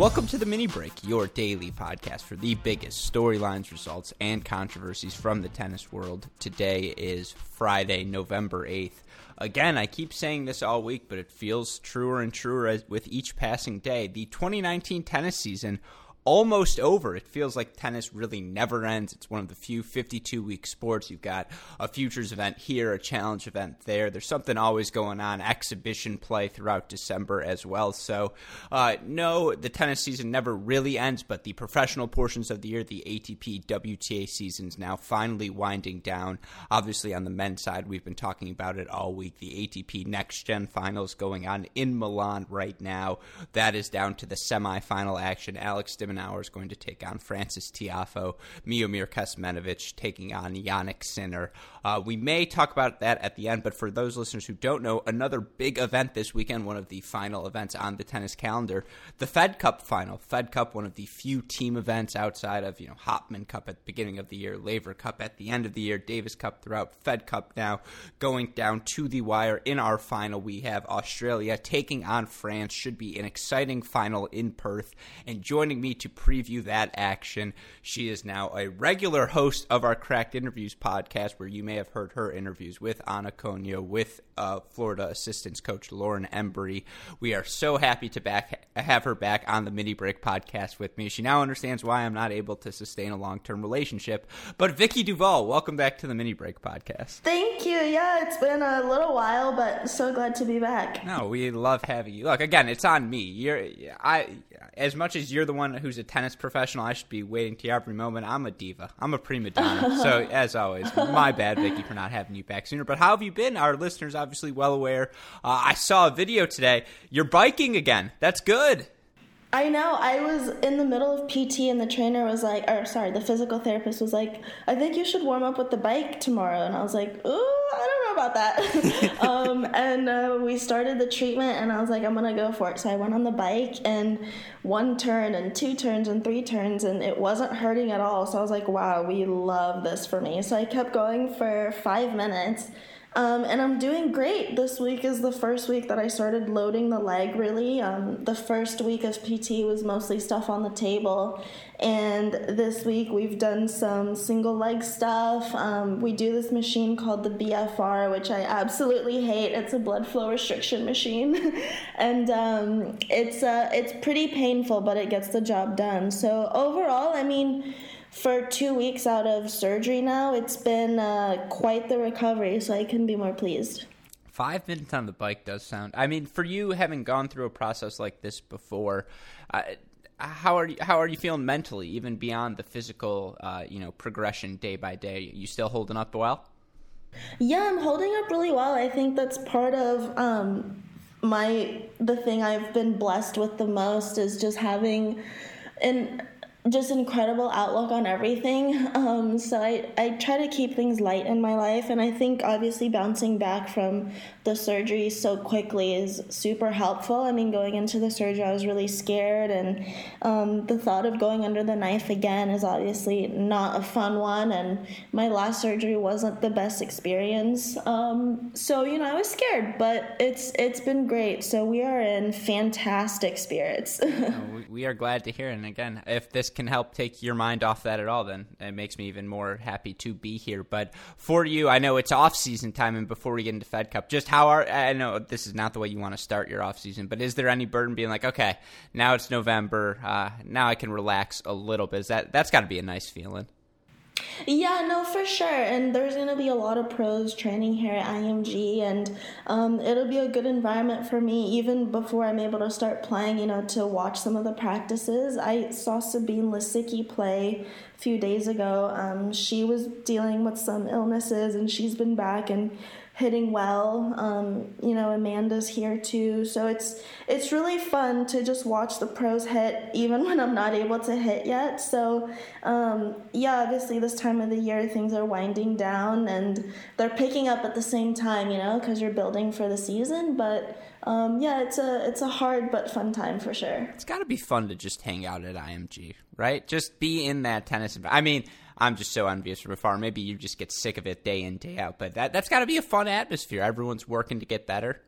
Welcome to the Mini Break, your daily podcast for the biggest storylines, results, and controversies from the tennis world. Today is Friday, November 8th. Again, I keep saying this all week, but it feels truer and truer with each passing day. The 2019 tennis season almost over. It feels like tennis really never ends. It's one of the few 52 week sports. You've got a futures event here, a challenge event there. There's something always going on, exhibition play throughout December as well. So, uh, no, the tennis season never really ends, but the professional portions of the year, the ATP WTA season's now finally winding down. Obviously, on the men's side, we've been talking about it all week. The ATP Next Gen Finals going on in Milan right now. That is down to the semifinal action. Alex Dim Hour is going to take on Frances Tiafoe, Miomir Kecmanovic taking on Jannik Sinner. Uh, we may talk about that at the end, but for those listeners who don't know, another big event this weekend, one of the final events on the tennis calendar, the Fed Cup final. Fed Cup, one of the few team events outside of you know Hopman Cup at the beginning of the year, Laver Cup at the end of the year, Davis Cup throughout, Fed Cup now going down to the wire. In our final, we have Australia taking on France. Should be an exciting final in Perth. And joining me to preview that action, she is now a regular host of our Cracked Interviews podcast, where you may have heard her interviews with Ana Konjuh, with uh, Florida assistance coach Lauren Embree. We are so happy to back have her back on the Mini Break podcast with me. She now understands why I'm not able to sustain a long term relationship. But Vicky Duval, welcome back to the Mini Break podcast. Thank you. Yeah, it's been a little while, but so glad to be back. No, we love having you. Look, again, it's on me. You're I as much as you're the one who's a tennis professional, I should be waiting to every moment. I'm a diva. I'm a prima donna. so as always, my bad, Vicky, for not having you back sooner. But how have you been? Our listeners obviously well aware. Uh, I saw a video today. You're biking again. That's good. I know. I was in the middle of PT, and the trainer was like, or sorry, the physical therapist was like, I think you should warm up with the bike tomorrow. And I was like, ooh, I don't know about that. um, and uh, we started the treatment, and I was like, I'm to go for it. So I went on the bike, and one turn, and two turns, and three turns, and it wasn't hurting at all. So I was like, wow, we love this for me. So I kept going for five minutes. Um, and I'm doing great. This week is the first week that I started loading the leg really. Um, the first week of PT was mostly stuff on the table. And this week we've done some single leg stuff. Um, we do this machine called the BFR, which I absolutely hate. It's a blood flow restriction machine. and um, it's, uh, it's pretty painful, but it gets the job done. So overall, I mean, for two weeks out of surgery now, it's been uh, quite the recovery, so I couldn't be more pleased. Five minutes on the bike does sound. I mean, for you having gone through a process like this before, uh, how are you, how are you feeling mentally, even beyond the physical, uh, you know, progression day by day? You still holding up well? Yeah, I'm holding up really well. I think that's part of um, my the thing I've been blessed with the most is just having an just incredible outlook on everything. Um, so I, I try to keep things light in my life. And I think obviously bouncing back from the surgery so quickly is super helpful. I mean, going into the surgery, I was really scared. And um, the thought of going under the knife again is obviously not a fun one. And my last surgery wasn't the best experience. Um, so, you know, I was scared, but it's it's been great. So we are in fantastic spirits. we are glad to hear. And again, if this can help take your mind off that at all, then it makes me even more happy to be here. But for you, I know it's off season time, and before we get into Fed Cup, just how are I know this is not the way you want to start your off season, but is there any burden being like, okay, now it's November, uh, now I can relax a little bit? Is that that's got to be a nice feeling? Yeah, no, for sure. And there's going to be a lot of pros training here at IMG, and um, it'll be a good environment for me even before I'm able to start playing, you know, to watch some of the practices. I saw Sabine Lisicki play a few days ago. Um, she was dealing with some illnesses, and she's been back, and hitting well. Um, you know, Amanda's here too, so it's it's really fun to just watch the pros hit, even when I'm not able to hit yet. So um, yeah, obviously this time of the year things are winding down and they're picking up at the same time, you know, because you're building for the season. But um, yeah, it's a it's a hard but fun time for sure. It's got to be fun to just hang out at IMG, right? Just be in that tennis. I mean. I'm just so envious from afar. Maybe you just get sick of it day in day out, but that that's got to be a fun atmosphere. Everyone's working to get better.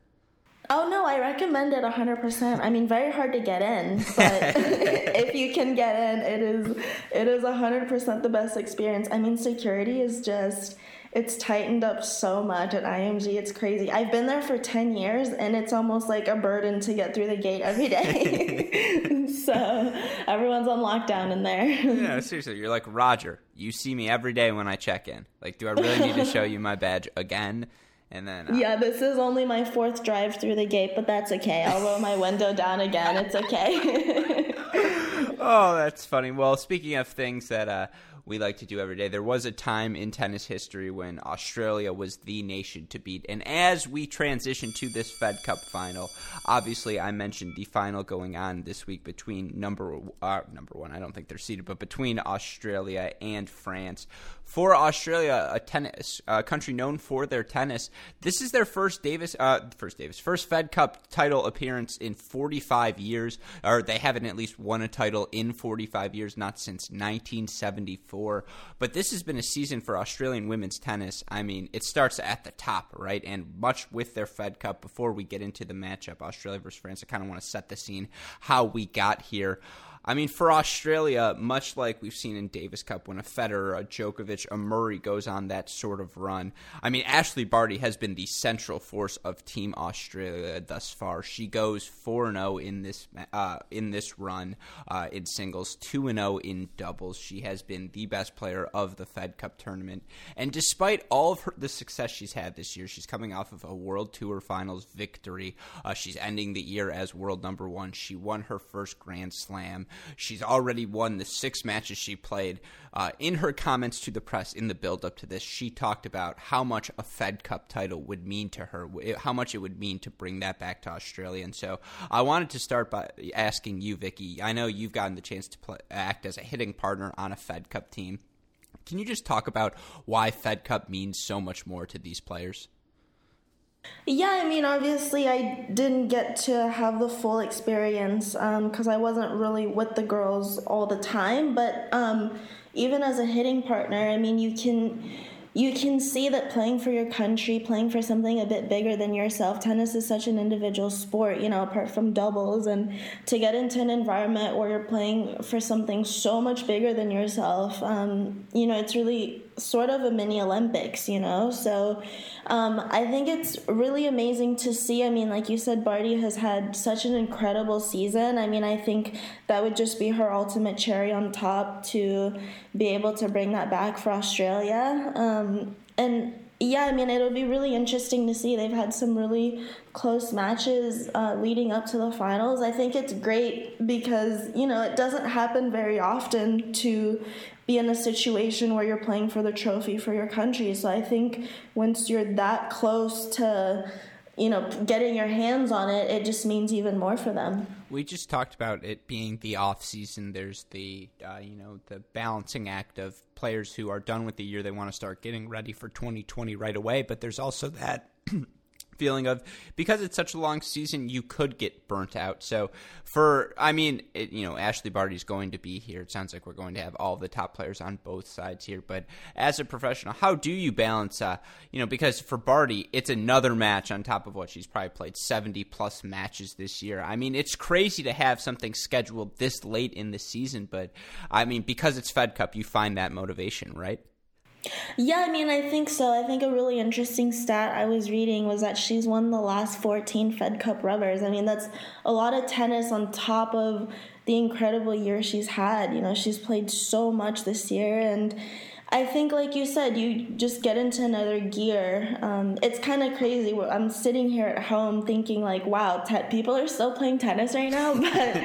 Oh no, I recommend it 100%. I mean, very hard to get in, but if you can get in, it is it is 100% the best experience. I mean, security is just it's tightened up so much at IMG. It's crazy. I've been there for 10 years and it's almost like a burden to get through the gate every day. so everyone's on lockdown in there. yeah, seriously. You're like, Roger, you see me every day when I check in. Like, do I really need to show you my badge again? And then uh, yeah, this is only my fourth drive through the gate, but that's okay. I'll roll my window down again. It's okay. oh, that's funny. Well, speaking of things that uh, we like to do every day. There was a time in tennis history when Australia was the nation to beat. And as we transition to this Fed Cup final, obviously I mentioned the final going on this week between number uh, number one, I don't think they're seeded, but between Australia and France. For Australia, a tennis a country known for their tennis, this is their first Davis uh, first Davis first Fed Cup title appearance in 45 years, or they haven't at least won a title in 45 years, not since 1974 before. But this has been a season for Australian women's tennis. I mean, it starts at the top, right? And much with their Fed Cup. Before we get into the matchup, Australia versus France, I kind of want to set the scene how we got here. I mean, for Australia, much like we've seen in Davis Cup when a Federer, a Djokovic, a Murray goes on that sort of run. I mean, Ashleigh Barty has been the central force of Team Australia thus far. She goes 4 0 in this uh, in this run uh, in singles, 2 0 in doubles. She has been the best player of the Fed Cup tournament. And despite all of her, the success she's had this year, she's coming off of a World Tour Finals victory. Uh, she's ending the year as world number one. She won her first Grand Slam. She's already won the six matches she played. Uh, in her comments to the press in the build up to this, she talked about how much a Fed Cup title would mean to her, how much it would mean to bring that back to Australia. And so I wanted to start by asking you, Vicky. I know you've gotten the chance to play, act as a hitting partner on a Fed Cup team. Can you just talk about why Fed Cup means so much more to these players? Yeah, I mean, obviously, I didn't get to have the full experience because um, I wasn't really with the girls all the time. But um, even as a hitting partner, I mean, you can you can see that playing for your country, playing for something a bit bigger than yourself, tennis is such an individual sport, you know, apart from doubles. And to get into an environment where you're playing for something so much bigger than yourself, um, you know, it's really sort of a mini Olympics, you know? So um, I think it's really amazing to see. I mean, like you said, Barty has had such an incredible season. I mean, I think that would just be her ultimate cherry on top to be able to bring that back for Australia. Um, and yeah, I mean, it'll be really interesting to see. They've had some really close matches uh, leading up to the finals. I think it's great because, you know, it doesn't happen very often to be in a situation where you're playing for the trophy for your country. So I think once you're that close to, you know, getting your hands on it, it just means even more for them. We just talked about it being the off season. There's the uh, you know the balancing act of players who are done with the year they want to start getting ready for 2020 right away. But there's also that feeling of because it's such a long season, you could get burnt out. So for I mean, it, you know, Ashleigh Barty's going to be here. It sounds like we're going to have all the top players on both sides here. But as a professional, how do you balance? Uh, you know, because for Barty, it's another match on top of what she's probably played seventy plus matches this year. I mean, it's crazy to have something scheduled this late in the season, but I mean, because it's Fed Cup, you find that motivation, right? Yeah, I mean, I think so. I think a really interesting stat I was reading was that she's won the last 14 Fed Cup rubbers. I mean, that's a lot of tennis on top of the incredible year she's had. You know, she's played so much this year and I think, like you said, you just get into another gear. Um, it's kind of crazy. I'm sitting here at home thinking, like, wow, te- people are still playing tennis right now. But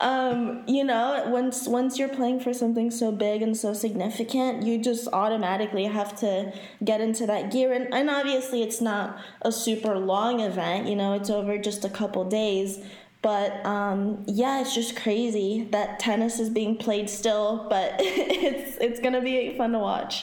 um, you know, once once you're playing for something so big and so significant, you just automatically have to get into that gear. And, and obviously, it's not a super long event. You know, it's over just a couple days. But um, yeah, it's just crazy that tennis is being played still, but it's it's gonna be fun to watch.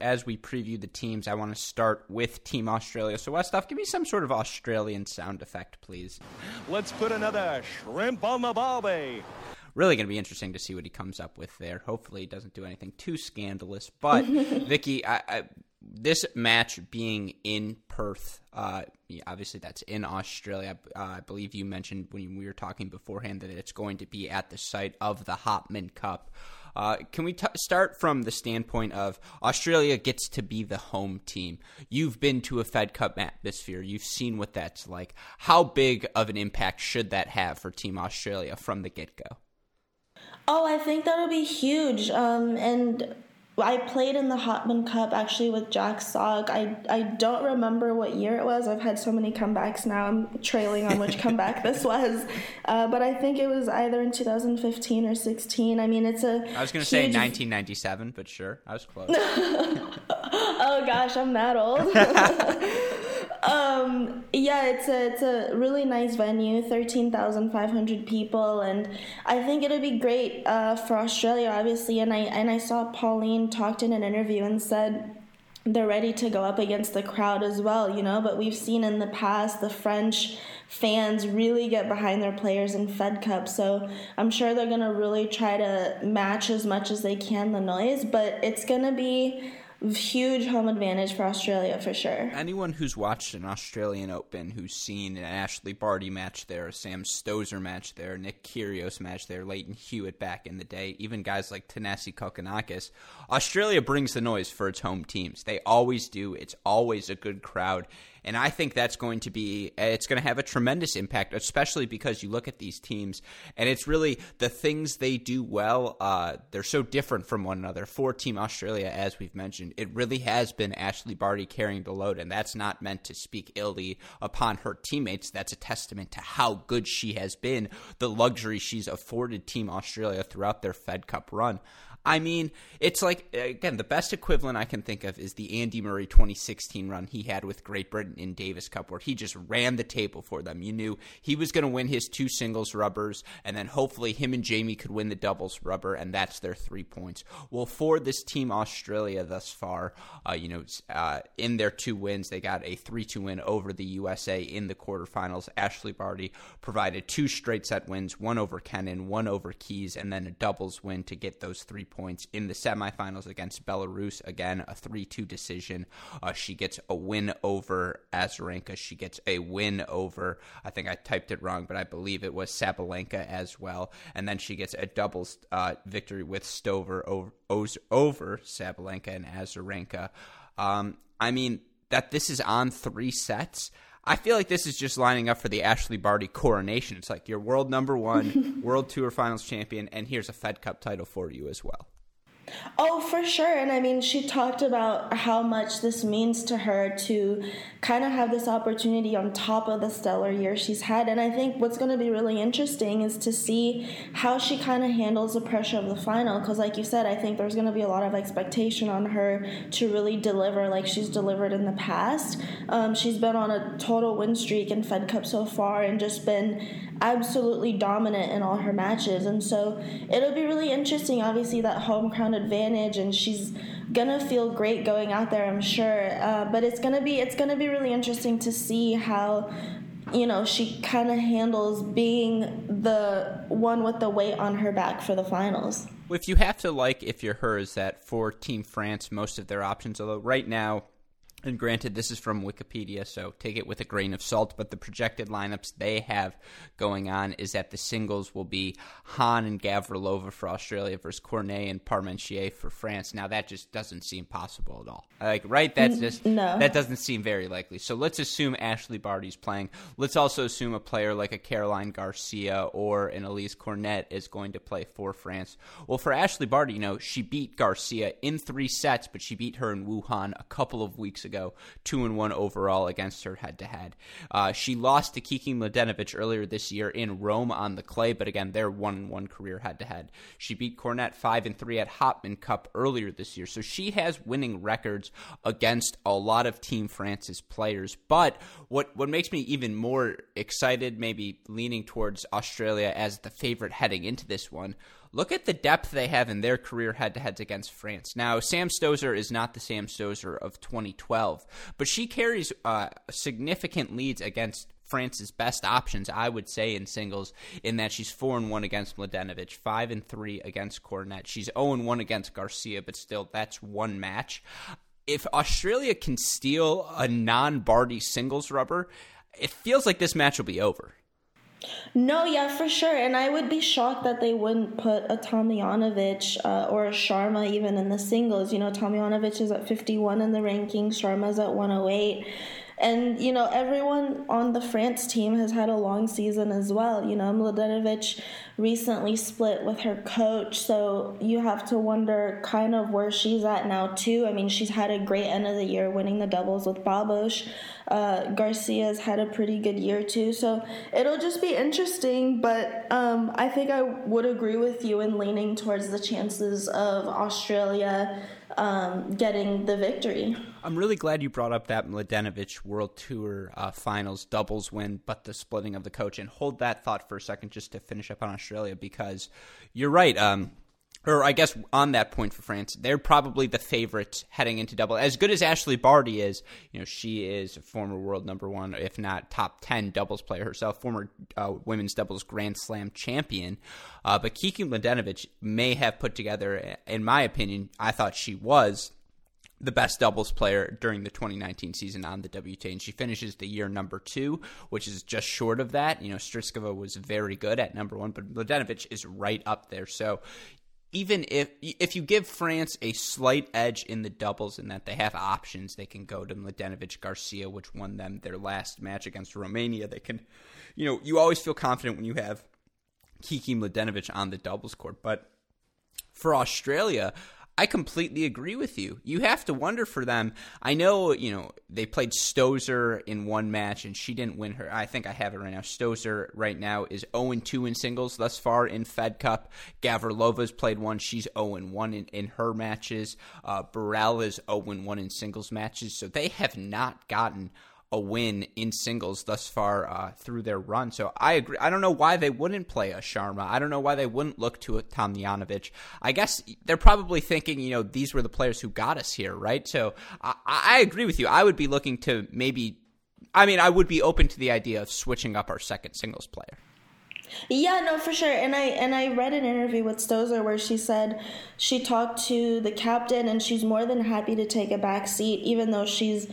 as we preview the teams, I want to start with Team Australia. So, Westoff, give me some sort of Australian sound effect, please. Let's put another shrimp on the barbie. Really going to be interesting to see what he comes up with there. Hopefully, he doesn't do anything too scandalous. But, Vicky, I, I, this match being in Perth, uh, obviously that's in Australia. Uh, I believe you mentioned when we were talking beforehand that it's going to be at the site of the Hopman Cup. Uh, can we t- start from the standpoint of Australia gets to be the home team? You've been to a Fed Cup atmosphere. You've seen what that's like. How big of an impact should that have for Team Australia from the get go? Oh, I think that'll be huge. Um, and I played in the Hopman Cup actually with Jack Sock. I, I don't remember what year it was. I've had so many comebacks now. I'm trailing on which comeback this was. Uh, but I think it was either in 2015 or 16. I mean, it's a. I was going to say 1997, but sure. I was close. oh gosh, I'm that old. um, yeah, it's a it's a really nice venue, thirteen thousand five hundred people, and I think it'll be great uh, for Australia, obviously. And I and I saw Pauline talked in an interview and said they're ready to go up against the crowd as well, you know. But we've seen in the past the French fans really get behind their players in Fed Cup, so I'm sure they're gonna really try to match as much as they can the noise. But it's gonna be huge home advantage for Australia for sure. Anyone who's watched an Australian Open, who's seen an Ashleigh Barty match there, a Sam Stosur match there, Nick Kyrgios match there, Lleyton Hewitt back in the day, even guys like Thanasi Kokkinakis, Australia brings the noise for its home teams. They always do. It's always a good crowd. And I think that's going to be, it's going to have a tremendous impact, especially because you look at these teams and it's really the things they do well. Uh, they're so different from one another. For Team Australia, as we've mentioned, it really has been Ashleigh Barty carrying the load. And that's not meant to speak illy upon her teammates. That's a testament to how good she has been, the luxury she's afforded Team Australia throughout their Fed Cup run. I mean, it's like again, the best equivalent I can think of is the Andy Murray 2016 run he had with Great Britain in Davis Cup, where he just ran the table for them. You knew he was going to win his two singles rubbers, and then hopefully him and Jamie could win the doubles rubber, and that's their three points. Well, for this team Australia thus far, uh, you know, uh, in their two wins, they got a 3-2 win over the USA in the quarterfinals. Ashleigh Barty provided two straight set wins, one over Kenin, one over Keys, and then a doubles win to get those three points in the semifinals against Belarus. Again, a 3 2 decision. Uh, she gets a win over Azarenka. She gets a win over, I think I typed it wrong, but I believe it was Sabalenka as well. And then she gets a doubles uh, victory with Stosur over, over Sabalenka and Azarenka. Um, I mean, that this is on three sets. I feel like this is just lining up for the Ashleigh Barty coronation. It's like you're world number one, world tour finals champion, and here's a Fed Cup title for you as well. Oh, for sure. And I mean, she talked about how much this means to her to kind of have this opportunity on top of the stellar year she's had. And I think what's going to be really interesting is to see how she kind of handles the pressure of the final. Because, like you said, I think there's going to be a lot of expectation on her to really deliver like she's delivered in the past. Um, she's been on a total win streak in Fed Cup so far and just been absolutely dominant in all her matches. And so it'll be really interesting, obviously, that home ground advantage, and she's gonna feel great going out there, I'm sure. Uh, but it's gonna be it's gonna be really interesting to see how you know she kind of handles being the one with the weight on her back for the finals. If you have to like, if you're her, is that for Team France, most of their options. Although right now and granted, this is from Wikipedia, so take it with a grain of salt. But the projected lineups they have going on is that the singles will be Hon and Gavrilova for Australia versus Cornet and Parmentier for France. Now that just doesn't seem possible at all. Like, right? That's just no. that doesn't seem very likely. So let's assume Ashleigh Barty's playing. Let's also assume a player like a Caroline Garcia or an Alizé Cornet is going to play for France. Well, for Ashleigh Barty, you know, she beat Garcia in three sets, but she beat her in Wuhan a couple of weeks ago ago, two and one overall against her head to head. She lost to Kiki Mladenovic earlier this year in Rome on the clay, but again, they're one and one career head to head. She beat Cornet five and three at Hopman Cup earlier this year, so she has winning records against a lot of Team France's players. But what what makes me even more excited, maybe leaning towards Australia as the favorite heading into this one, look at the depth they have in their career head to heads against France. Now, Sam Stosur is not the Sam Stosur of 2012, but she carries uh, significant leads against France's best options, I would say, in singles, in that she's four and one against Mladenovic, five and three against Cornet. She's zero and one against Garcia, but still, that's one match. If Australia can steal a non-Barty singles rubber, it feels like this match will be over. No, yeah, for sure. And I would be shocked that they wouldn't put a Tomljanovic uh, or a Sharma even in the singles. You know, Tomljanovic is at 51 in the rankings, Sharma's at 108. And, you know, everyone on the France team has had a long season as well. You know, Mladenovic recently split with her coach, so you have to wonder kind of where she's at now, too. I mean, she's had a great end of the year winning the doubles with Babos. Uh, Garcia's had a pretty good year, too. So it'll just be interesting, but um, I think I would agree with you in leaning towards the chances of Australia um, getting the victory. I'm really glad you brought up that Mladenovic World Tour uh, Finals doubles win, but the splitting of the coach. And hold that thought for a second, just to finish up on Australia, because you're right. Um, or I guess on that point for France, they're probably the favorite heading into double. As good as Ashleigh Barty is, you know, she is a former world number one, if not top 10 doubles player herself, former uh, women's doubles Grand Slam champion. Uh, but Kiki Mladenovic may have put together, in my opinion, I thought she was the best doubles player during the 2019 season on the WTA, and she finishes the year number two, which is just short of that. You know, Strycova was very good at number one, but Mladenovic is right up there. So even if if you give France a slight edge in the doubles in that they have options, they can go to Mladenovic Garcia, which won them their last match against Romania. They can, you know, you always feel confident when you have Kiki Mladenovic on the doubles court, but for Australia, I completely agree with you. You have to wonder for them. I know, you know, they played Stosur in one match and she didn't win her. I think I have it right now. Stosur right now is 0 2 in singles thus far in Fed Cup. Gavrilova's played one. She's 0 1 in, in her matches. Uh, Birrell is 0 1 in singles matches. So they have not gotten a win in singles thus far uh, through their run. So I agree. I don't know why they wouldn't play a Sharma. I don't know why they wouldn't look to a. I guess they're probably thinking, you know, these were the players who got us here, right? So I, I agree with you. I would be looking to maybe. I mean, I would be open to the idea of switching up our second singles player. Yeah, no, for sure. And I and I read an interview with Stosur where she said she talked to the captain and she's more than happy to take a back seat, even though she's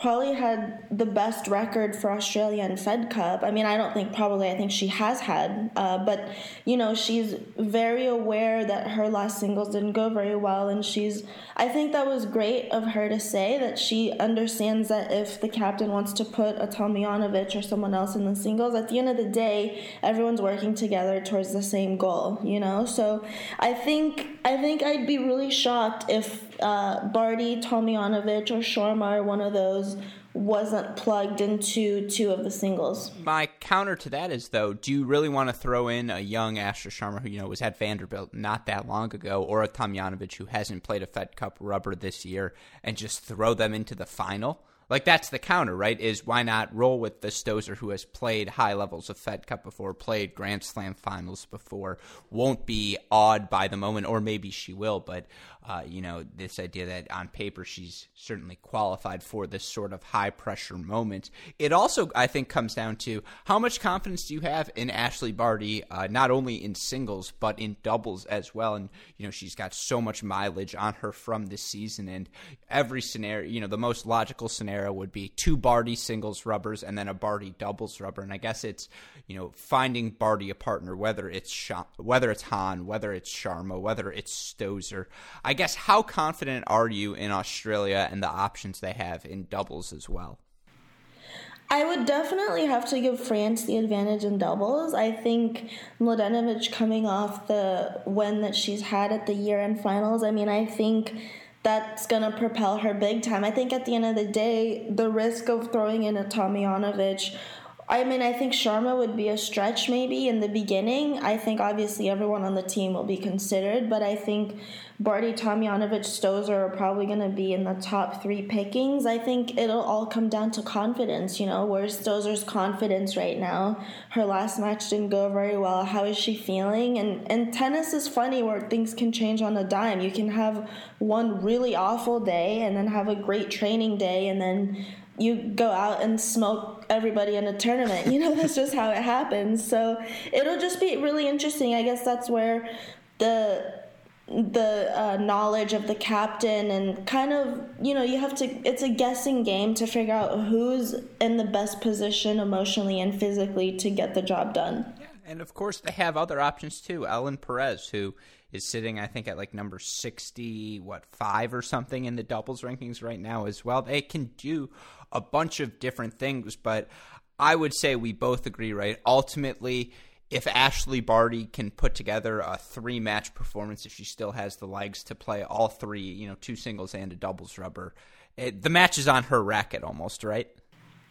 probably had the best record for Australia in Fed Cup. I mean, I don't think probably, I think she has had, uh, but you know, she's very aware that her last singles didn't go very well, and she's, I think that was great of her to say that she understands that if the captain wants to put a Tomljanovic or someone else in the singles, at the end of the day, everyone's working together towards the same goal, you know? So I think, I think I'd be really shocked if uh, Barty, Tomljanovic, or Sharma or one of those wasn't plugged into two of the singles. My counter to that is though, do you really want to throw in a young Astra Sharma who you know was at Vanderbilt not that long ago, or a Tomljanovic who hasn't played a Fed Cup rubber this year, and just throw them into the final? Like that's the counter, right? Is why not roll with the Stosur who has played high levels of Fed Cup before, played Grand Slam finals before, won't be awed by the moment, or maybe she will, but uh, you know, this idea that on paper she's certainly qualified for this sort of high pressure moment. It also, I think, comes down to how much confidence do you have in Ashleigh Barty, uh, not only in singles, but in doubles as well. And, you know, she's got so much mileage on her from this season. And every scenario, you know, the most logical scenario would be two Barty singles rubbers and then a Barty doubles rubber. And I guess it's, you know, finding Barty a partner, whether it's Sha- whether it's Hon, whether it's Sharma, whether it's Stosur. I guess how confident are you in Australia and the options they have in doubles as well? I would definitely have to give France the advantage in doubles. I think Mladenovic coming off the win that she's had at the year end finals, I mean, I think that's going to propel her big time. I think at the end of the day, the risk of throwing in a Tomljanovic I mean, I think Sharma would be a stretch maybe in the beginning. I think obviously everyone on the team will be considered, but I think Barty, Tomljanovic, Stosur are probably going to be in the top three pickings. I think it'll all come down to confidence. You know, where's Stosur's confidence right now? Her last match didn't go very well. How is she feeling? And and tennis is funny where things can change on a dime. You can have one really awful day and then have a great training day and then you go out and smoke everybody in a tournament. You know, that's just how it happens. So it'll just be really interesting. I guess that's where the the uh, knowledge of the captain and kind of you know you have to it's a guessing game to figure out who's in the best position emotionally and physically to get the job done yeah and of course they have other options too ellen perez who is sitting i think at like number 60 what 5 or something in the doubles rankings right now as well they can do a bunch of different things. But I would say we both agree, right? Ultimately, if Ashleigh Barty can put together a three match performance, if she still has the legs to play all three, you know, two singles and a doubles rubber, it, the match is on her racket almost, right?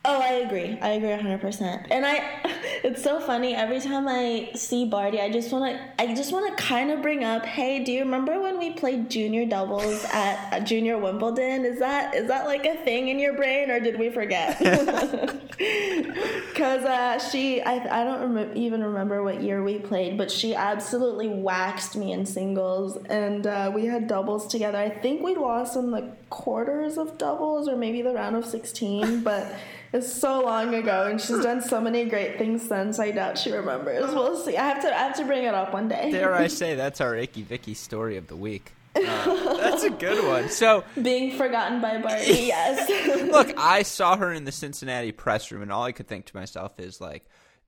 Oh, I agree. I agree 100%. And I it's so funny every time I see Barty, I just want to I just want to kind of bring up, "Hey, do you remember when we played junior doubles at, at Junior Wimbledon? Is that is that like a thing in your brain or did we forget?" Cuz uh, she I I don't rem- even remember what year we played, but she absolutely waxed me in singles and uh, we had doubles together. I think we lost in the quarters of doubles or maybe the round of 16, but it's so long ago, and she's done so many great things since. I doubt she remembers. We'll see. I have to. I have to bring it up one day. Dare I say that's our Icky Vicky story of the week. Uh, that's a good one. So being forgotten by Barty, yes. look, I saw her in the Cincinnati press room, and all I could think to myself is like,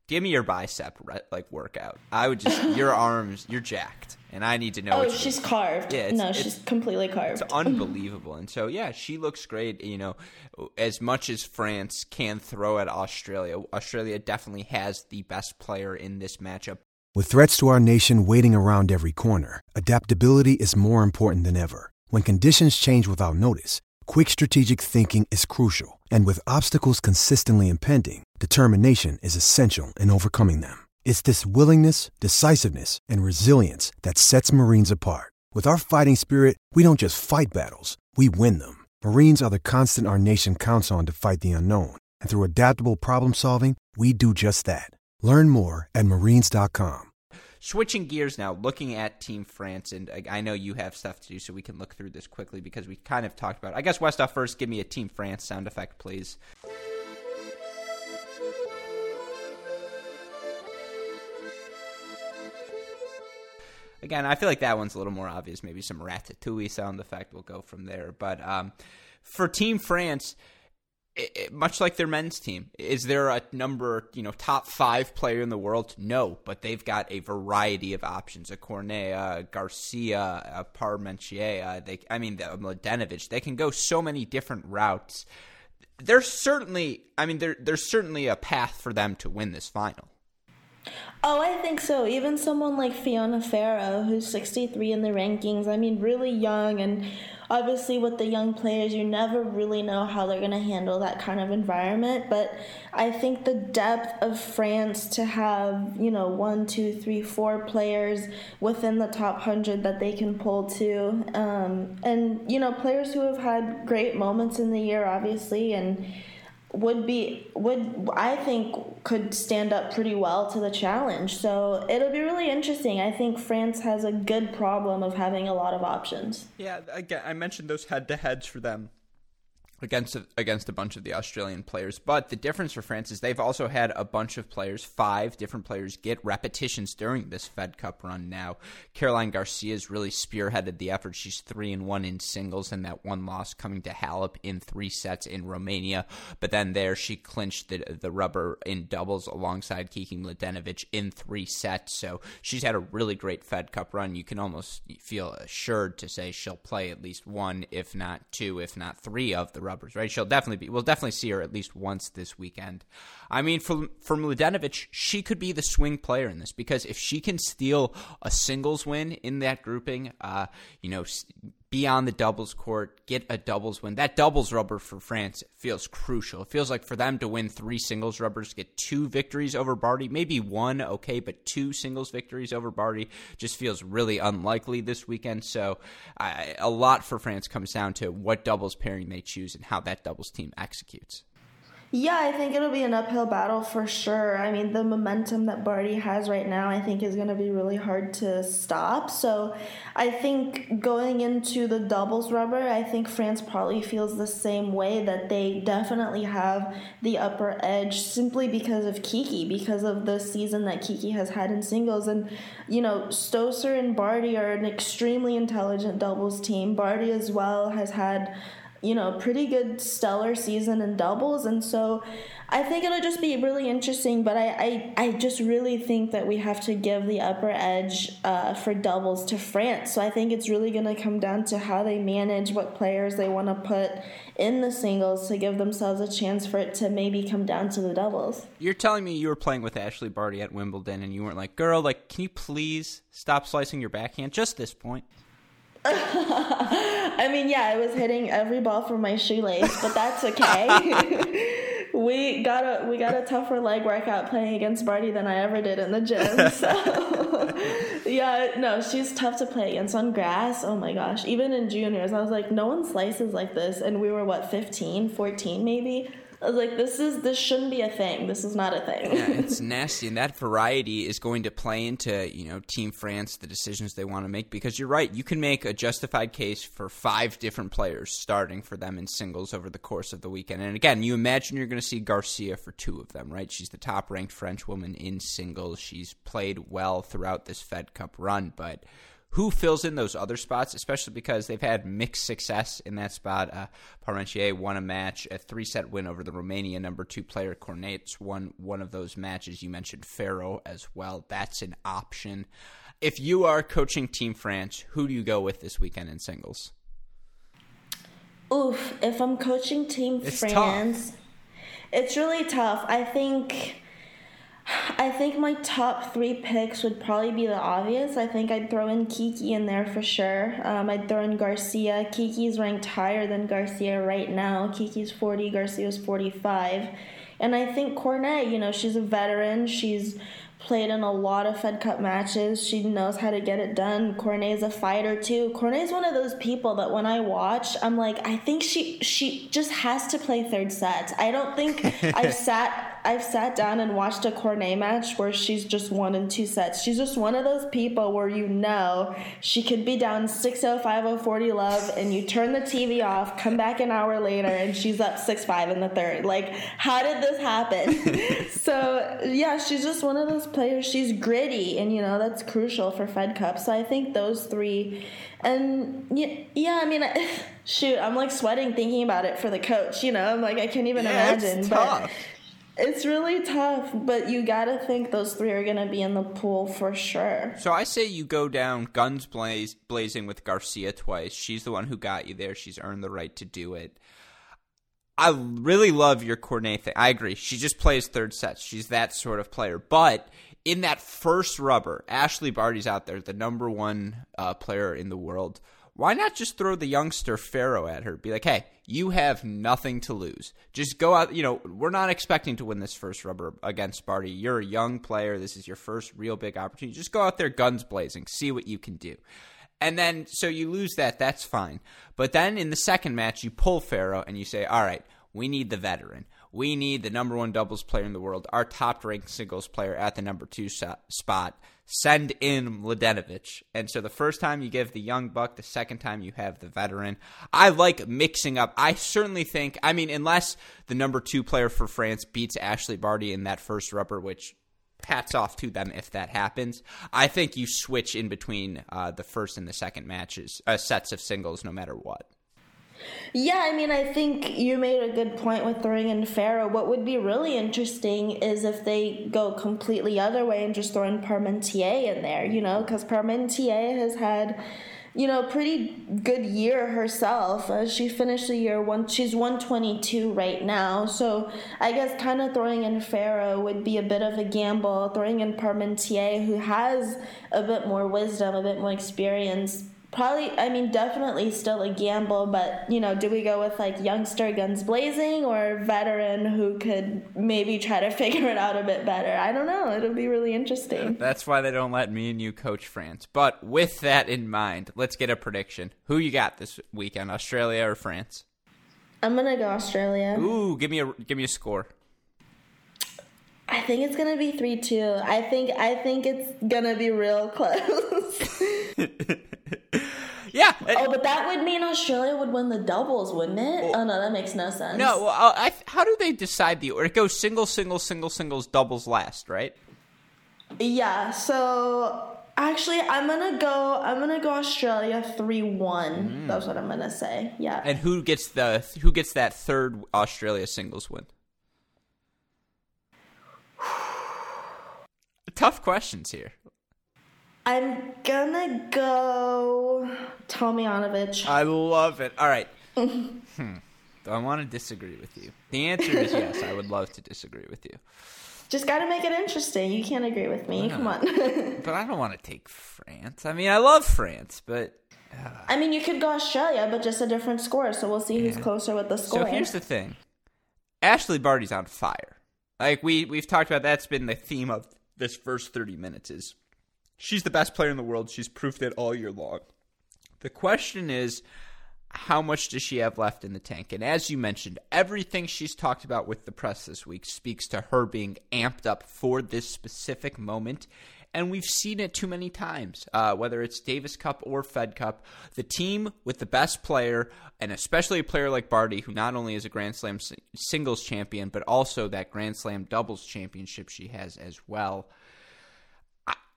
"Give me your bicep like workout." I would just your arms, you're jacked and I need to know. Oh, she's doing. carved. Yeah, no, she's completely carved. It's unbelievable, and so yeah, she looks great. You know, as much as France can throw at Australia, Australia definitely has the best player in this matchup. With threats to our nation waiting around every corner, adaptability is more important than ever. When conditions change without notice, quick strategic thinking is crucial, and with obstacles consistently impending, determination is essential in overcoming them. It's this willingness, decisiveness, and resilience that sets Marines apart. With our fighting spirit, we don't just fight battles, we win them. Marines are the constant our nation counts on to fight the unknown. And through adaptable problem solving, we do just that. Learn more at marines.com. Switching gears now, looking at Team France, and I know you have stuff to do, so we can look through this quickly because we kind of talked about it. I guess, Westoff, first, give me a Team France sound effect, please. Again, I feel like that one's a little more obvious. Maybe some ratatouille sound effect will go from there. But um, for Team France, it, it, much like their men's team, is there a number, you know, top five player in the world? No, but they've got a variety of options. A Cornet, a Garcia, a Parmentier, uh, they, I mean, the Mladenovic. They can go so many different routes. There's certainly, I mean, there, there's certainly a path for them to win this final. Oh, I think so. Even someone like Fiona Ferro, who's 63 in the rankings, I mean, really young. And obviously, with the young players, you never really know how they're going to handle that kind of environment. But I think the depth of France to have, you know, one, two, three, four players within the top 100 that they can pull to. Um, and, you know, players who have had great moments in the year, obviously. And, would be would I think could stand up pretty well to the challenge. So it'll be really interesting. I think France has a good problem of having a lot of options. Yeah, again, I mentioned those head to heads for them against a, against a bunch of the Australian players. But the difference for France is they've also had a bunch of players, five different players, get repetitions during this Fed Cup run. Now, Caroline Garcia has really spearheaded the effort. She's three and one in singles, and that one loss coming to Halep in three sets in Romania. But then there, she clinched the the rubber in doubles alongside Kiki Mladenovic in three sets. So she's had a really great Fed Cup run. You can almost feel assured to say she'll play at least one, if not two, if not three of the rubbers, right? She'll definitely be. We'll definitely see her at least once this weekend. I mean, for for Mladenovic, she could be the swing player in this because if she can steal a singles win in that grouping, uh, you know, be on the doubles court, get a doubles win. That doubles rubber for France feels crucial. It feels like for them to win three singles rubbers, get two victories over Barty, maybe one, okay, but two singles victories over Barty just feels really unlikely this weekend. So uh, a lot for France comes down to what doubles pairing they choose and how that doubles team executes. Yeah, I think it'll be an uphill battle for sure. I mean, the momentum that Barty has right now, I think, is going to be really hard to stop. So I think going into the doubles rubber, I think France probably feels the same way that they definitely have the upper edge simply because of Kiki, because of the season that Kiki has had in singles. And, you know, Stosur and Barty are an extremely intelligent doubles team. Barty as well has had you know, pretty good stellar season in doubles. And so I think it'll just be really interesting. But I, I, I just really think that we have to give the upper edge uh, for doubles to France. So I think it's really going to come down to how they manage what players they want to put in the singles to give themselves a chance for it to maybe come down to the doubles. You're telling me you were playing with Ashleigh Barty at Wimbledon and you weren't like, girl, like, can you please stop slicing your backhand? Just this point. I mean, yeah, I was hitting every ball from my shoelace, but that's okay. we got a we got a tougher leg workout playing against Barty than I ever did in the gym. So yeah, no, she's tough to play against on grass. Oh my gosh, even in juniors, I was like, no one slices like this, and we were what 15, 14 maybe. I was like, this is this shouldn't be a thing. This is not a thing. yeah, it's nasty, and that variety is going to play into you know Team France the decisions they want to make because you're right. You can make a justified case for five different players starting for them in singles over the course of the weekend. And again, you imagine you're going to see Garcia for two of them, right? She's the top ranked French woman in singles. She's played well throughout this Fed Cup run, but who fills in those other spots, especially because they've had mixed success in that spot. Uh, Parmentier won a match, a three set win over the Romania number two player Cornet won one of those matches. You mentioned Ferro as well. That's an option. If you are coaching Team France, who do you go with this weekend in singles? Oof, if I'm coaching Team it's France, tough. it's really tough. I think I think my top three picks would probably be the obvious. I think I'd throw in Kiki in there for sure. Um, I'd throw in Garcia. Kiki's ranked higher than Garcia right now. Kiki's 40, Garcia's 45. And I think Cornet, you know, she's a veteran. She's played in a lot of Fed Cup matches. She knows how to get it done. Cornet's a fighter too. Cornet's one of those people that when I watch, I'm like, I think she she just has to play third set. I don't think I've sat I've sat down and watched a Cornet match where she's just won in two sets. She's just one of those people where you know she could be down 6-0, 5-0, 40 love, and you turn the TV off, come back an hour later, and she's up 6-5 in the third. Like, how did this happen? so, yeah, she's just one of those players. She's gritty, and, you know, that's crucial for Fed Cup. So I think those three. And, yeah, I mean, shoot, I'm like sweating thinking about it for the coach. You know, I'm like, I can't even yeah, imagine. It's but tough. It's really tough, but you gotta think those three are gonna be in the pool for sure. So I say you go down guns blaze, blazing with Garcia twice. She's the one who got you there. She's earned the right to do it. I really love your Cornet thing. I agree. She just plays third sets. She's that sort of player. But in that first rubber, Ashleigh Barty's out there, the number one uh, player in the world. Why not just throw the youngster Ferro at her? Be like, hey, you have nothing to lose. Just go out. You know, we're not expecting to win this first rubber against Barty. You're a young player. This is your first real big opportunity. Just go out there guns blazing, see what you can do. And then, so you lose that, that's fine. But then in the second match, you pull Ferro and you say, all right, we need the veteran. We need the number one doubles player in the world, our top ranked singles player at the number two spot. Send in Mladenovic. And so the first time you give the young buck, the second time you have the veteran. I like mixing up. I certainly think, I mean, unless the number two player for France beats Ashleigh Barty in that first rubber, which hats off to them if that happens. I think you switch in between uh, the first and the second matches, uh, sets of singles, no matter what. Yeah, I mean, I think you made a good point with throwing in Ferro. What would be really interesting is if they go completely other way and just throw in Parmentier in there, you know, because Parmentier has had you know, pretty good year herself. Uh, she finished the year one. She's one twenty two right now. So I guess kind of throwing in Ferro would be a bit of a gamble. Throwing in Parmentier, who has a bit more wisdom, a bit more experience, Probably, I mean, definitely still a gamble, but you know, do we go with like youngster guns blazing or veteran who could maybe try to figure it out a bit better? I don't know. It'll be really interesting. That's why they don't let me and you coach France. But with that in mind, let's get a prediction. Who you got this weekend, Australia or France? I'm gonna go Australia. Ooh, give me a give me a score. I think it's gonna be three two. I think I think it's gonna be real close. Oh, but that would mean Australia would win the doubles, wouldn't it? Well, oh no, that makes no sense. No. Well, I, how do they decide the order? It goes single, single, single, singles, doubles last, right? Yeah. So actually, I'm gonna go. I'm gonna go Australia three one. Mm. That's what I'm gonna say. Yeah. And who gets the who gets that third Australia singles win? Tough questions here. I'm gonna go Tomljanovic. I love it. All right. hmm. Do I want to disagree with you? The answer is yes. I would love to disagree with you. Just got to make it interesting. You can't agree with me. Come on. but I don't want to take France. I mean, I love France, but. Uh, I mean, you could go Australia, but just a different score. So we'll see who's closer with the score. So here's the thing Ashleigh Barty's on fire. Like we we've talked about, that's been the theme of this first 30 minutes. Is she's the best player in the world? She's proved it all year long. The question is, how much does she have left in the tank? And as you mentioned, everything she's talked about with the press this week speaks to her being amped up for this specific moment and we've seen it too many times. Uh, whether it's Davis Cup or Fed Cup, the team with the best player, and especially a player like Barty, who not only is a Grand Slam singles champion, but also that Grand Slam doubles championship she has as well.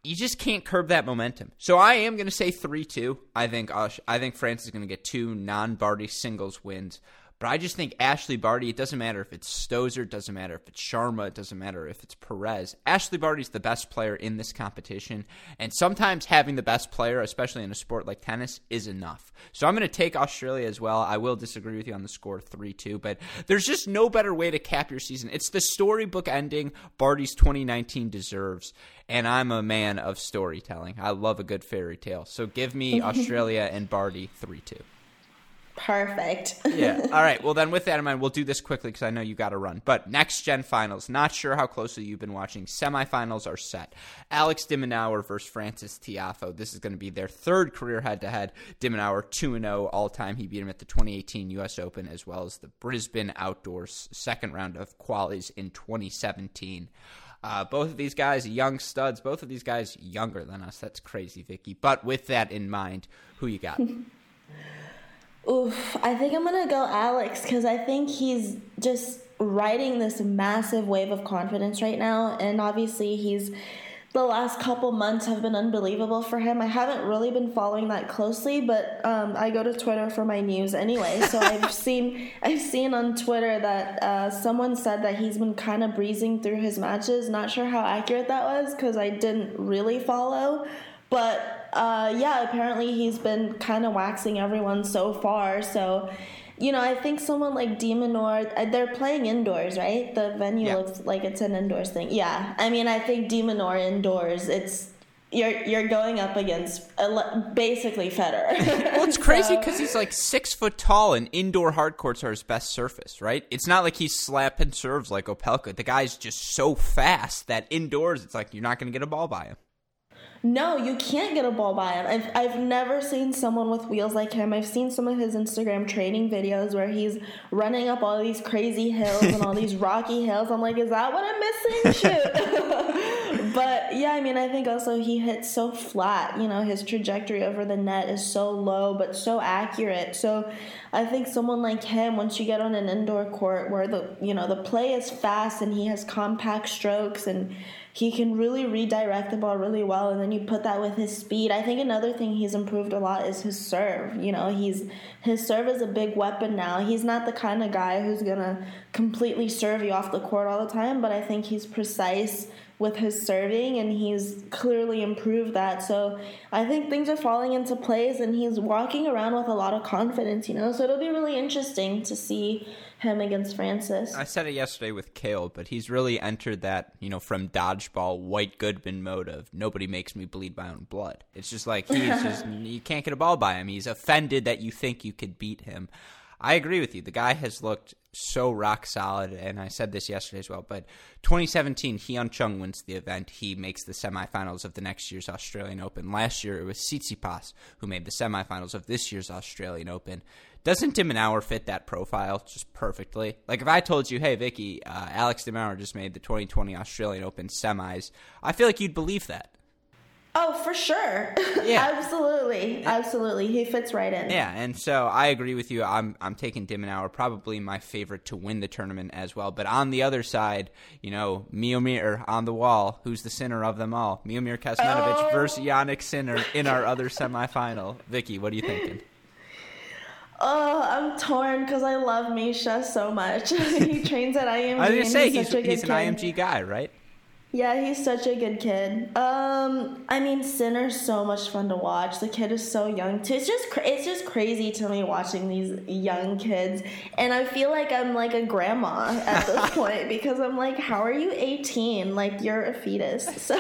You just can't curb that momentum. So I am going to say three two. I think I think France is going to get two non Barty singles wins. But I just think Ashleigh Barty, it doesn't matter if it's Stosur, it doesn't matter if it's Sharma, it doesn't matter if it's Perez. Ashleigh Barty's the best player in this competition. And sometimes having the best player, especially in a sport like tennis, is enough. So I'm going to take Australia as well. I will disagree with you on the score 3 2, but there's just no better way to cap your season. It's the storybook ending Barty's 2019 deserves. And I'm a man of storytelling. I love a good fairy tale. So give me Australia and Barty 3 2. Perfect. yeah. All right. Well, then, with that in mind, we'll do this quickly because I know you got to run. But next gen finals. Not sure how closely you've been watching. Semifinals are set. Alex de Minaur versus Frances Tiafoe. This is going to be their third career head to head. de Minaur 2 0 all time. He beat him at the 2018 U.S. Open as well as the Brisbane Outdoors second round of qualies in 2017. Uh, both of these guys, young studs. Both of these guys younger than us. That's crazy, Vicky. But with that in mind, who you got? Oof, I think I'm gonna go Alex because I think he's just riding this massive wave of confidence right now, and obviously he's the last couple months have been unbelievable for him. I haven't really been following that closely, but um, I go to Twitter for my news anyway. So I've seen I've seen on Twitter that uh, someone said that he's been kind of breezing through his matches. Not sure how accurate that was because I didn't really follow, but uh, yeah, apparently he's been kind of waxing everyone so far. So you know, I think someone like de Minaur, uh, they're playing indoors, right? The venue Yeah. looks like it's an indoors thing. Yeah, I mean, I think de Minaur indoors, it's you're you're going up against basically Federer. Well, it's crazy because he's like six foot tall, and indoor hard courts are his best surface, right? It's not like he's slapping serves like Opelka. The guy's just so fast that indoors, it's like you're not going to get a ball by him. No, you can't get a ball by him. I've, I've never seen someone with wheels like him. I've seen some of his Instagram training videos where he's running up all these crazy hills and all these rocky hills. I'm like, is that what I'm missing? Shoot. but yeah, I mean, I think also he hits so flat. You know, his trajectory over the net is so low, but so accurate. So I think someone like him, once you get on an indoor court where the you know the play is fast and he has compact strokes and he can really redirect the ball really well and then you put that with his speed. I think another thing he's improved a lot is his serve. You know he's his serve is a big weapon now. He's not the kind of guy who's gonna completely serve you off the court all the time but i think he's precise with his serving and he's clearly improved that. So i think things are falling into place and he's walking around with a lot of confidence you know? So it'll be really interesting to see him against Frances I said it yesterday with Kale, but he's really entered that, you know, from dodgeball White Goodman mode of nobody makes me bleed my own blood. It's just like he's just you can't get a ball by him. He's offended that you think you could beat him. I agree with you. The guy has looked so rock solid, and I said this yesterday as well. But 2017, Hyeon Chung wins the event. He makes the semifinals of the next year's Australian Open. Last year, it was Tsitsipas who made the semifinals of this year's Australian Open. Doesn't de Minaur fit that profile just perfectly? Like if I told you, hey Vicky, uh, Alex de Minaur just made the 2020 Australian Open semis, I feel like you'd believe that. Oh, for sure. Yeah. absolutely. Absolutely. He fits right in. Yeah, and so I agree with you. I'm I'm taking de Minaur, probably my favorite to win the tournament as well. But on the other side, you know, Miomir on the wall, who's the sinner of them all? Miomir Kecmanovic Oh. versus Jannik Sinner in our other semifinal. Vicky, what are you thinking? Oh, I'm torn because I love Misha so much. he trains at IMG. I was gonna say he's, he's such a good he's an kid. IMG guy, right? Yeah, he's such a good kid. Um, I mean, Sinner's so much fun to watch. The kid is so young too. It's just it's just crazy to me watching these young kids, and I feel like I'm like a grandma at this point because I'm like, how are you 18? Like you're a fetus. So,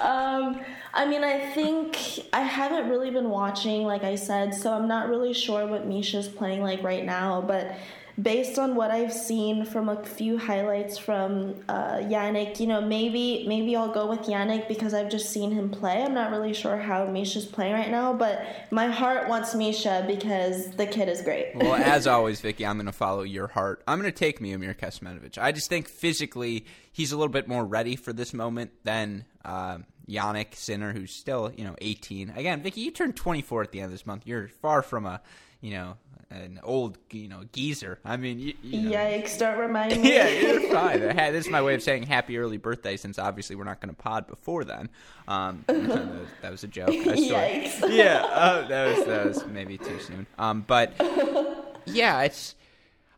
um, I mean, I think I haven't really been watching, like I said, so I'm not really sure what Misha's playing like right now, but based on what I've seen from a few highlights from uh, Jannik, you know, maybe maybe I'll go with Jannik because I've just seen him play. I'm not really sure how Misha's playing right now, but my heart wants Misha because the kid is great. Well, as always, Vicky, I'm going to follow your heart. I'm going to take Miomir Kecmanovic. I just think physically he's a little bit more ready for this moment than uh, Jannik Sinner, who's still you know 18. Again, Vicky, you turned 24 at the end of this month. You're far from a you know an old you know geezer. I mean, you, you know, Yikes! Don't remind me. yeah, you're fine. This is my way of saying happy early birthday, since obviously we're not going to pod before then. Um, that, was, a joke. Yikes. Yeah, uh, that was that was maybe too soon. Um, but yeah, it's.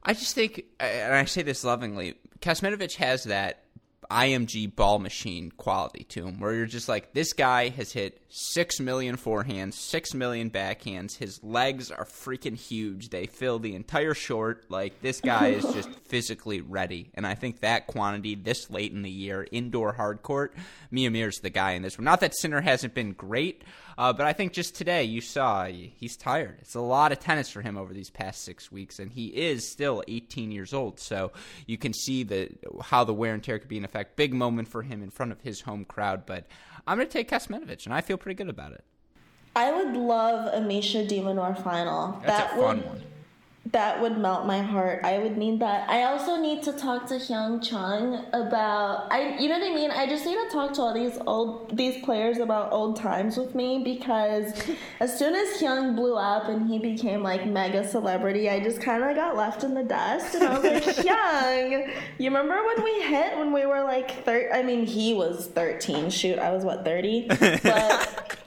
I just think, and I say this lovingly, Kecmanovic has that IMG ball machine quality to him, where you're just like, this guy has hit six million forehands, six million backhands. His legs are freaking huge; they fill the entire short. Like this guy is just physically ready, and I think that quantity this late in the year, indoor hard court, Miomir's the guy in this one. Not that Sinner hasn't been great. Uh, but I think just today you saw he's tired. It's a lot of tennis for him over these past six weeks, and he is still 18 years old. So you can see the how the wear and tear could be an effect. Big moment for him in front of his home crowd. But I'm going to take Kecmanovic, and I feel pretty good about it. I would love a Misha de Minaur final. That's that a fun would, one. That would melt my heart. I would need that. I also need to talk to Hyeon Chung about I you know what I mean? I just need to talk to all these old these players about old times with me because as soon as Hyung blew up and he became like mega celebrity, I just kind of got left in the dust and I was like, "Hyung, you remember when we hit when we were like thir- I mean, he was 13. Shoot, I was what, 30? But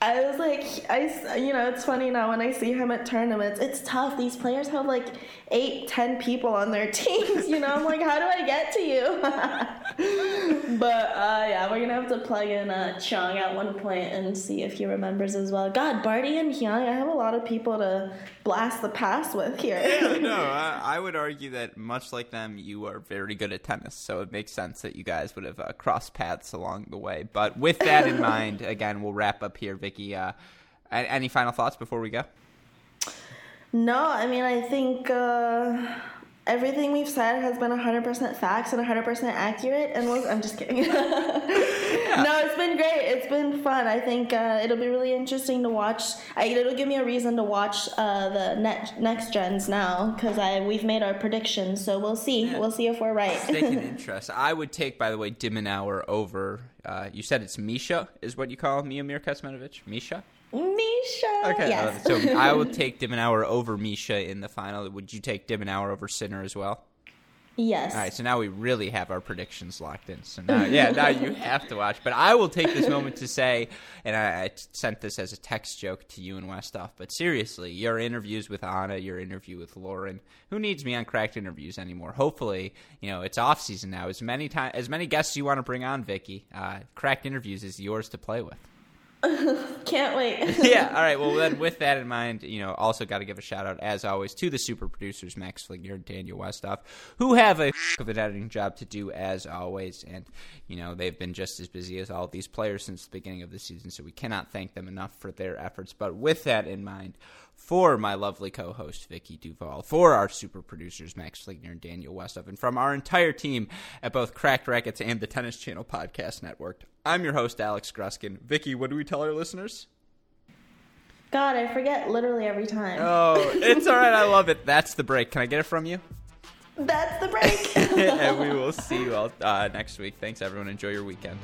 I was like, I, you know, it's funny now when I see him at tournaments. It's tough. These players have like eight, ten people on their teams. You know, I'm like, how do I get to you? but uh, yeah, we're gonna have to plug in uh, Chung at one point and see if he remembers as well. God, Barty and Hyung, I have a lot of people to blast the past with here. yeah, no, I, I, would argue that much like them, you are very good at tennis, so it makes sense that you guys would have uh, crossed paths along the way. But with that in mind, again, we'll wrap up here, Vicky. Uh, any final thoughts before we go? No, I mean, I think uh, everything we've said has been 100% facts and 100% accurate. And was, I'm just kidding. yeah. No, it's been great. It's been fun. I think uh, it'll be really interesting to watch. I, it'll give me a reason to watch uh, the net, next gens now because I we've made our predictions. So we'll see. Yeah. We'll see if we're right. Taking interest. I would take, by the way, de Minaur over. Uh, you said it's Misha, is what you call Miomir Kecmanovic? Misha? Misha. Okay, yes. uh, so I will take de Minaur over Misha in the final. Would you take de Minaur over Sinner as well? Yes. All right, so now we really have our predictions locked in. So now, yeah, now you have to watch. But I will take this moment to say, and I, I sent this as a text joke to you and Westoff, but seriously, your interviews with Anna, your interview with Lauren, who needs me on cracked interviews anymore? Hopefully, you know it's off season now. As many time, as many guests you want to bring on, Vicky, uh, cracked interviews is yours to play with. Can't wait. yeah. All right. Well, then, with that in mind, you know, also got to give a shout out, as always, to the super producers, Max Fligner and Daniel Westoff, who have a of an editing job to do, as always. And, you know, they've been just as busy as all these players since the beginning of the season, so we cannot thank them enough for their efforts. But with that in mind, for my lovely co-host Vicky Duval, for our super producers Max Fligner and Daniel Westoff, and from our entire team at both Cracked Racquets and the Tennis Channel Podcast Network. I'm your host Alex Gruskin. Vicky, what do we tell our listeners? God, I forget literally every time. Oh, it's all right. I love it. That's the break. Can I get it from you? That's the break. and we will see you all uh, next week. Thanks, everyone. Enjoy your weekend.